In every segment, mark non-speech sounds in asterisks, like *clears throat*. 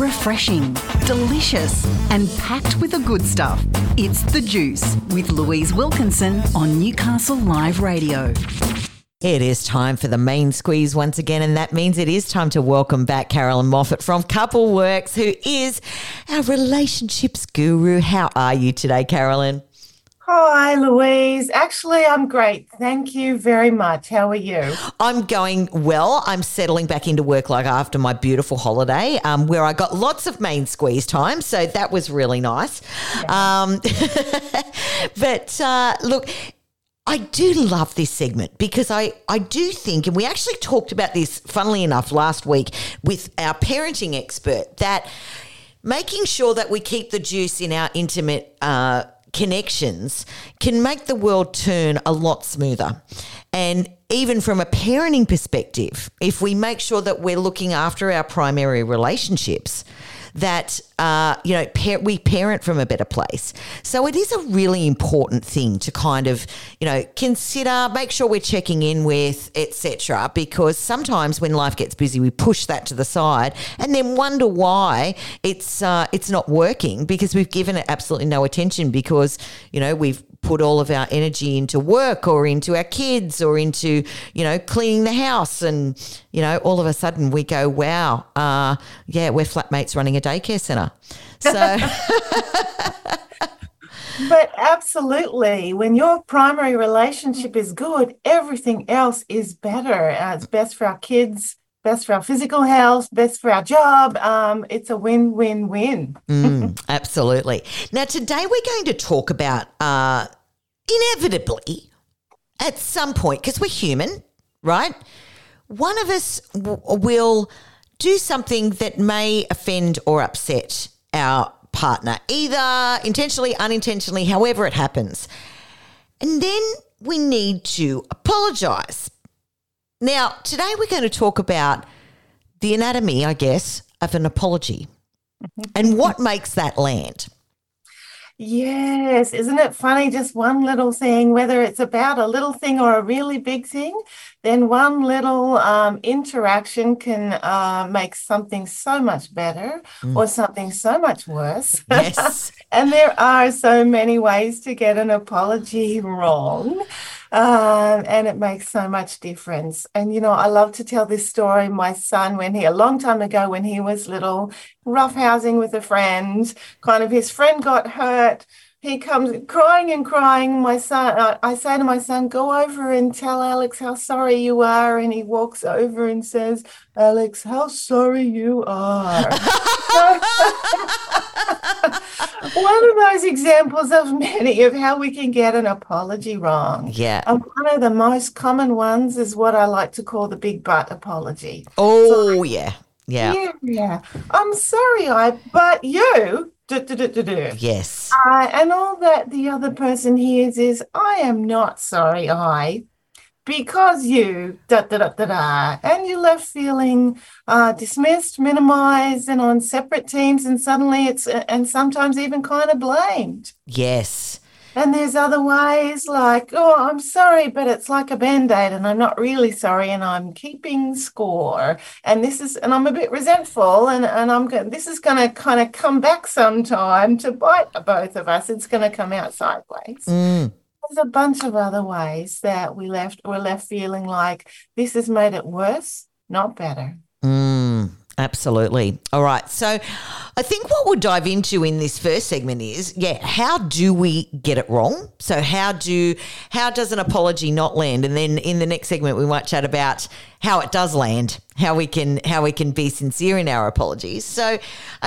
refreshing, delicious, and packed with the good stuff. It's The Juice with Louise Wilkinson on Newcastle Live Radio. It is time for the main squeeze once again, and that means it is time to welcome back Carolynne Moffat from Coupleworx, who is our relationships guru. How are you today, Carolynne? Hi, Louise. Actually, I'm great. Thank you very much. How are you? I'm going well. I'm settling back into work like after my beautiful holiday, um, where I got lots of main squeeze time. So that was really nice. Yeah. Um, *laughs* but uh, look, I do love this segment because I, I do think, and we actually talked about this, funnily enough, last week with our parenting expert, that making sure that we keep the juice in our intimate uh, connections can make the world turn a lot smoother. And even from a parenting perspective, if we make sure that we're looking after our primary relationships, that uh, you know par- we parent from a better place. So it is a really important thing to kind of you know consider, make sure we're checking in with etc. Because sometimes when life gets busy, we push that to the side and then wonder why it's uh, it's not working because we've given it absolutely no attention because you know we've put all of our energy into work or into our kids or into, you know, cleaning the house. And, you know, all of a sudden we go, wow, uh, yeah, we're flatmates running a daycare centre. So. *laughs* but absolutely, when your primary relationship is good, everything else is better. Uh, it's best for our kids, best for our physical health, best for our job. Um, it's a win, win, win. mm, *laughs* absolutely. Now, today we're going to talk about uh, inevitably at some point, because we're human, right? One of us w- will do something that may offend or upset our partner, either intentionally, unintentionally, however it happens. And then we need to apologize. Now, today we're going to talk about the anatomy, I guess, of an apology and what makes that land. Yes, isn't it funny? Just one little thing, whether it's about a little thing or a really big thing, then one little um, interaction can uh, make something so much better mm. or something so much worse. Yes. *laughs* and there are so many ways to get an apology wrong. Um, and it makes so much difference. And you know, I love to tell this story. My son, when he a long time ago, when he was little, roughhousing with a friend, kind of his friend got hurt he comes crying and crying. My son, I say to my son, go over and tell Alex how sorry you are. And he walks over and says, Alex, how sorry you are. *laughs* *laughs* *laughs* one of those examples of many of how we can get an apology wrong. Yeah. And one of the most common ones is what I like to call the big butt apology. Oh, so, yeah. Yeah. Yeah. Yeah. I'm sorry, I, but you Yes. Uh, and all that the other person hears is, I am not sorry, I, because you, da da da da da. And you're left feeling uh, dismissed, minimized, and on separate teams. And suddenly it's, and sometimes even kind of blamed. Yes. And there's other ways like, oh, I'm sorry, but it's like a band aid and I'm not really sorry and I'm keeping score. And this is, and I'm a bit resentful and, and I'm going, this is going to kind of come back sometime to bite both of us. It's going to come out sideways. Mm. There's a bunch of other ways that we left, we're left feeling like this has made it worse, not better. Mm. Absolutely. All right. So I think what we'll dive into in this first segment is, yeah, how do we get it wrong? So how do how does an apology not land? And then in the next segment we might chat about how it does land, how we can how we can be sincere in our apologies. So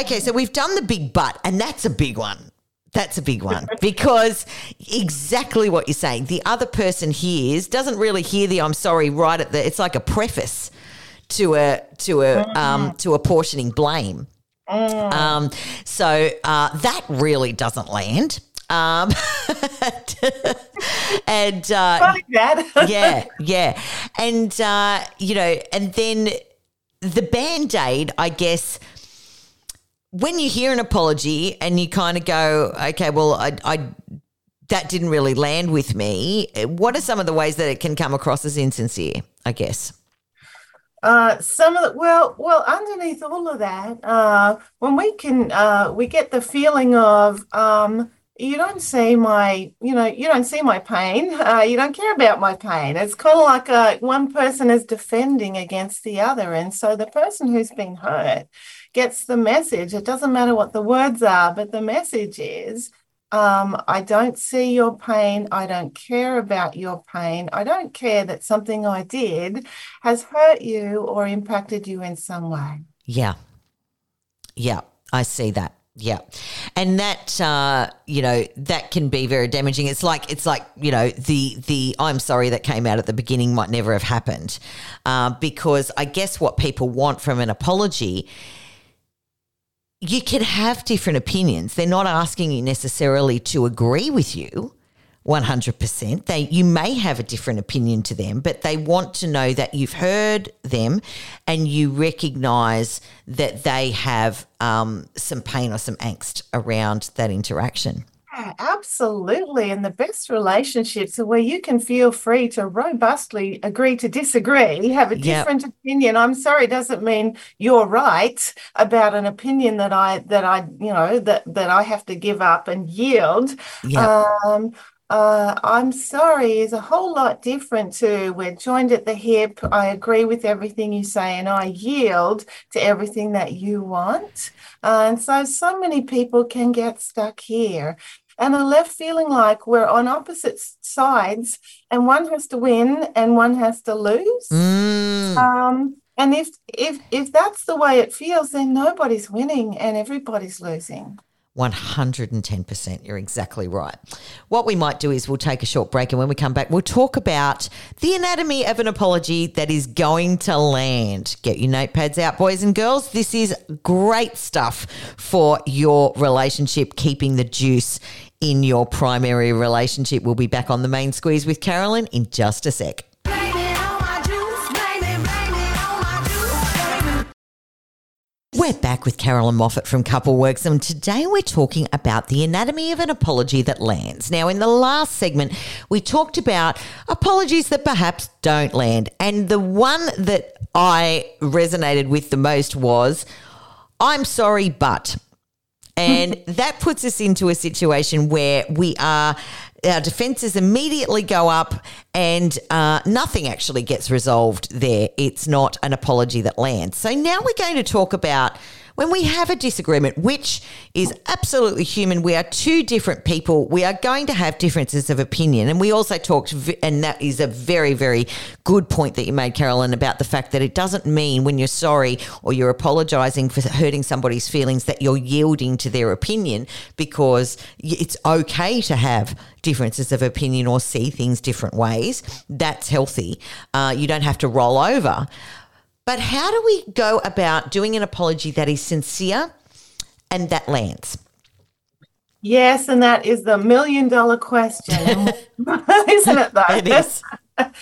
okay, so we've done the big but and that's a big one. That's a big one because exactly what you're saying. The other person hears doesn't really hear the I'm sorry right at the it's like a preface to a to a um, to apportioning blame. Mm. Um, so uh, that really doesn't land. Um, *laughs* and uh, *laughs* yeah, yeah, and uh, you know, and then the band aid, I guess. When you hear an apology and you kind of go, okay, well, I, I that didn't really land with me. What are some of the ways that it can come across as insincere? I guess. Uh, some of the well, well, underneath all of that, uh, when we can, uh, we get the feeling of um, you don't see my, you know, you don't see my pain. Uh, you don't care about my pain. It's kind of like uh, one person is defending against the other, and so the person who's been hurt gets the message. It doesn't matter what the words are, but the message is um, I don't see your pain. I don't care about your pain. I don't care that something I did has hurt you or impacted you in some way. Yeah. Yeah. I see that. Yeah. And that uh, you know, that can be very damaging. It's like it's like, you know, the the I'm sorry that came out at the beginning might never have happened. Uh, because I guess what people want from an apology you can have different opinions. They're not asking you necessarily to agree with you 100%. They you may have a different opinion to them, but they want to know that you've heard them and you recognize that they have um, some pain or some angst around that interaction. Yeah, absolutely. And the best relationships are where you can feel free to robustly agree to disagree, have a different yep. opinion. I'm sorry, doesn't mean you're right about an opinion that I that I, you know, that that I have to give up and yield. Yep. Um, uh, I'm sorry is a whole lot different to we're joined at the hip. I agree with everything you say and I yield to everything that you want. Uh, and so, so many people can get stuck here and are left feeling like we're on opposite sides and one has to win and one has to lose. Mm. Um, and if if if that's the way it feels, then nobody's winning and everybody's losing. 110%. You're exactly right. What we might do is we'll take a short break and when we come back, we'll talk about the anatomy of an apology that is going to land. Get your notepads out, boys and girls. This is great stuff for your relationship, keeping the juice in your primary relationship. We'll be back on the main squeeze with Carolynne in just a sec. Back with Carolynne Moffat from Coupleworx, and today we're talking about the anatomy of an apology that lands. Now, in the last segment, we talked about apologies that perhaps don't land, and the one that I resonated with the most was, I'm sorry, but. And *laughs* that puts us into a situation where we are our defences immediately go up and uh, nothing actually gets resolved there. It's not an apology that lands. So now we're going to talk about when we have a disagreement, which is absolutely human, we are two different people. We are going to have differences of opinion. And we also talked, and that is a very, very good point that you made, Carolynne, about the fact that it doesn't mean when you're sorry or you're apologizing for hurting somebody's feelings that you're yielding to their opinion because it's okay to have differences of opinion or see things different ways. That's healthy. Uh, you don't have to roll over. But how do we go about doing an apology that is sincere and that lands? Yes, and that is the million dollar question, *laughs* *laughs* isn't it? Though it is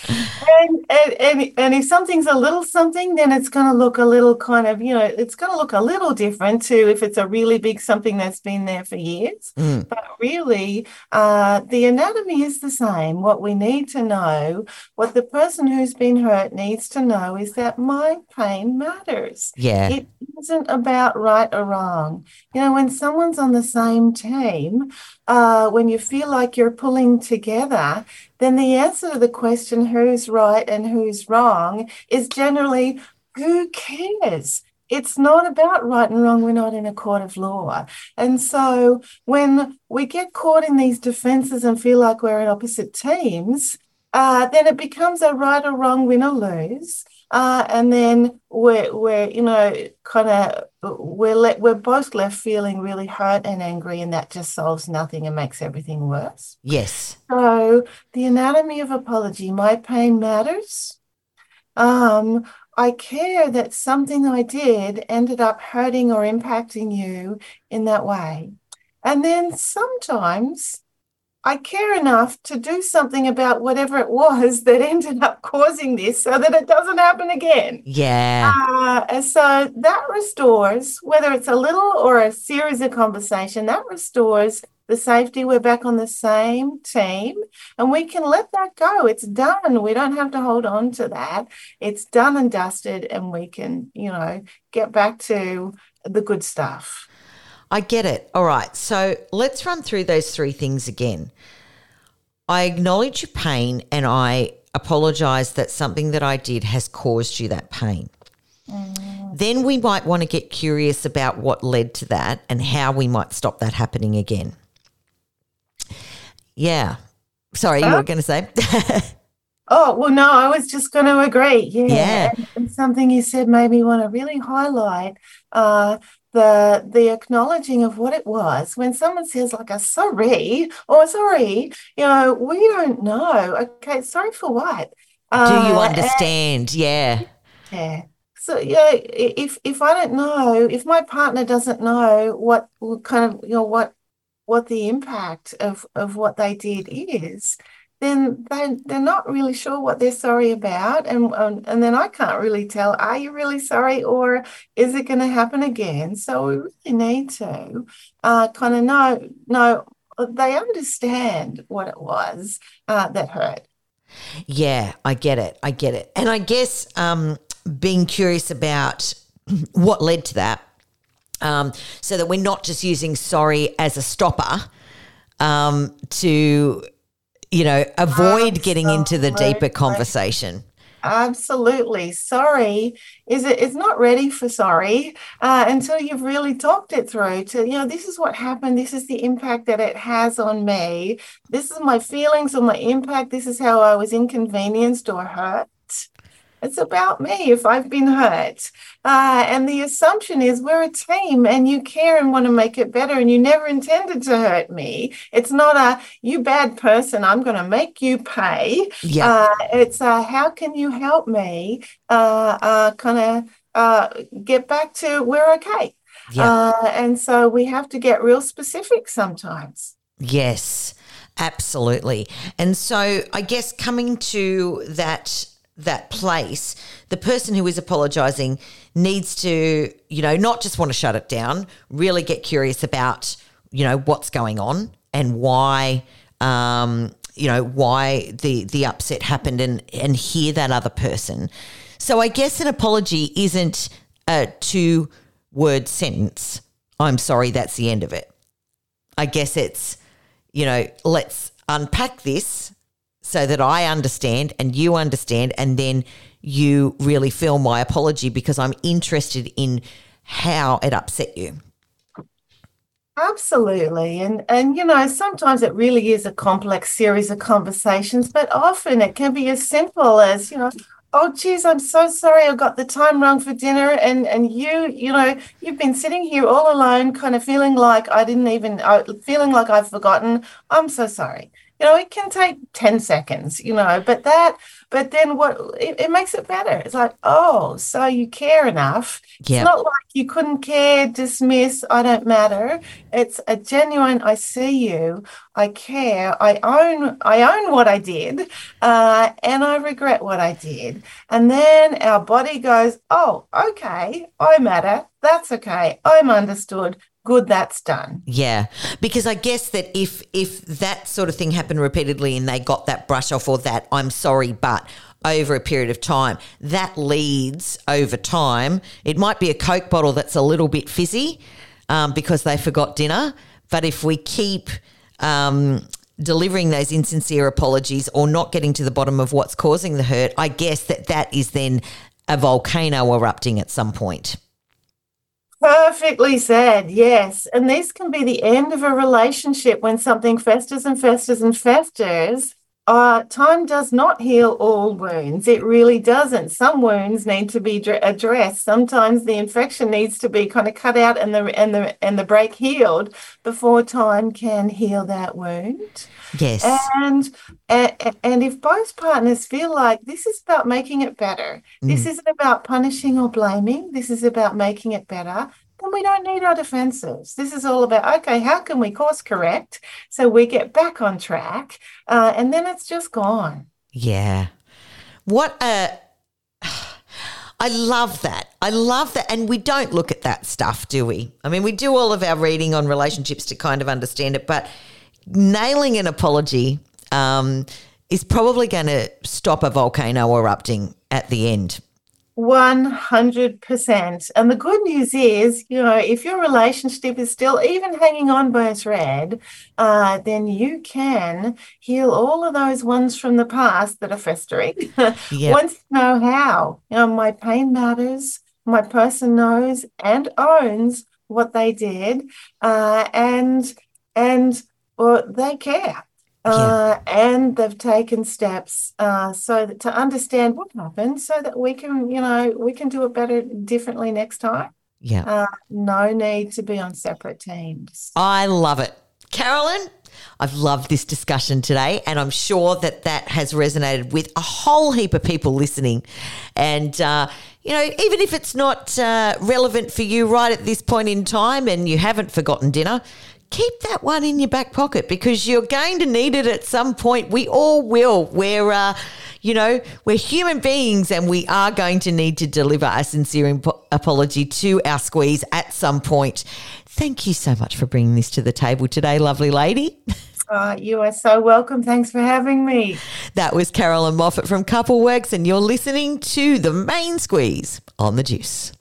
and, and, and and if something's a little something, then it's going to look a little kind of, you know, it's going to look a little different to if it's a really big something that's been there for years. Mm. But really, uh, the anatomy is the same. What we need to know, what the person who's been hurt needs to know, is that my pain matters. Yeah, it isn't about right or wrong. You know, when someone's on the same team, uh, when you feel like you're pulling together, then the answer to the question who's right and who's wrong is generally who cares? It's not about right and wrong. We're not in a court of law. And so when we get caught in these defenses and feel like we're in opposite teams, uh, then it becomes a right or wrong, win or lose. Uh, and then we're, we're you know kind of we're let we're both left feeling really hurt and angry and that just solves nothing and makes everything worse. Yes. So the anatomy of apology my pain matters. Um i care that something i did ended up hurting or impacting you in that way. And then sometimes I care enough to do something about whatever it was that *laughs* ended up causing this so that it doesn't happen again. Yeah. Uh, and so that restores, whether it's a little or a series of conversation, that restores the safety. We're back on the same team and we can let that go. It's done. We don't have to hold on to that. It's done and dusted, and we can, you know, get back to the good stuff. I get it. All right. So let's run through those three things again. I acknowledge your pain and I apologize that something that I did has caused you that pain. Mm. Then we might want to get curious about what led to that and how we might stop that happening again. Yeah. Sorry, you were going to say? *laughs* oh, well, no, I was just going to agree. Yeah. yeah. And, and something you said made me want to really highlight uh, the the acknowledging of what it was. When someone says like a sorry or sorry you know we don't know. Okay sorry for what? Do you uh, understand? And, yeah. Yeah. So yeah if if i don't know if my partner doesn't know what kind of you know what what the impact of of what they did is then they they're not really sure what they're sorry about, and and then I can't really tell. Are you really sorry, or is it going to happen again? So we really need to uh, kind of know know they understand what it was uh, that hurt. Yeah, I get it. I get it, and I guess um, being curious about *clears throat* what led to that, um, so that we're not just using sorry as a stopper um, to you know, avoid Absolutely. getting into the deeper conversation. Absolutely. Sorry is it, it is not ready for sorry uh, until you've really talked it through to, you know, this is what happened. This is the impact that it has on me. This is my feelings or my impact. This is how I was inconvenienced or hurt. It's about me if I've been hurt. Uh, and the assumption is we're a team and you care and want to make it better and you never intended to hurt me. It's not a you bad person, I'm going to make you pay. Yeah. Uh, it's a, how can you help me uh, uh kind of uh, get back to we're okay. Yeah. Uh, and so we have to get real specific sometimes. Yes, absolutely. And so I guess coming to that that place, the person who is apologizing needs to, you know, not just want to shut it down, really get curious about, you know, what's going on and why, um, you know, why the the upset happened and and hear that other person. So I guess an apology isn't a two word sentence. I'm sorry, that's the end of it. I guess it's, you know, let's unpack this so that I understand and you understand, and then you really feel my apology because I'm interested in how it upset you. Absolutely. And and you know, sometimes it really is a complex series of conversations, but often it can be as simple as, you know, oh geez, I'm so sorry I got the time wrong for dinner and and you, you know, you've been sitting here all alone kind of feeling like I didn't even uh, feeling like I've forgotten. I'm so sorry you know, it can take 10 seconds, you know, but that, but then what, it, it makes it better. It's like, oh, so you care enough. Yep. It's not like you couldn't care, dismiss, I don't matter. It's a genuine, I see you, I care, I own, I own what I did, uh, and I regret what I did. And then our body goes, oh, okay, I matter. That's okay. I'm understood good that's done. Yeah because i guess that if if that sort of thing happened repeatedly and they got that brush off or that i'm sorry but over a period of time that leads over time it might be a coke bottle that's a little bit fizzy um, because they forgot dinner but if we keep um, delivering those insincere apologies or not getting to the bottom of what's causing the hurt i guess that that is then a volcano erupting at some point Perfectly said, yes. And this can be the end of a relationship when something festers and festers and festers. Uh, time does not heal all wounds. It really doesn't. Some wounds need to be addressed. Sometimes the infection needs to be kind of cut out and the and the and the break healed before time can heal that wound. Yes. And and, and if both partners feel like this is about making it better, mm. this isn't about punishing or blaming. This is about making it better we don't need our defenses. This is all about okay, how can we course correct so we get back on track, uh, and then it's just gone. Yeah. What a. *sighs* I love that. I love that. And we don't look at that stuff, do we? I mean, we do all of our reading on relationships to kind of understand it, but nailing an apology um, is probably going to stop a volcano erupting at the end. 100%. And the good news is, you know, if your relationship is still even hanging on by a thread, uh, then you can heal all of those ones from the past that are festering. *laughs* Yep. Once you know how, you know, my pain matters, my person knows and owns what they did, uh, and, and, or they care uh, and they've taken steps uh, so that to understand what happened so that we can you know we can do it better differently next time. Yeah. Uh, no need to be on separate teams. I love it. Carolynne I've loved this discussion today, and I'm sure that that has resonated with a whole heap of people listening. And, uh, you know, even if it's not uh, relevant for you right at this point in time and you haven't forgotten dinner, keep that one in your back pocket because you're going to need it at some point. We all will. We're, uh, you know, we're human beings and we are going to need to deliver a sincere imp- apology to our squeeze at some point. Thank you so much for bringing this to the table today, lovely lady. Uh, you are so welcome. Thanks for having me. That was Carolynne Moffat from Coupleworx, and you're listening to the main squeeze on the juice.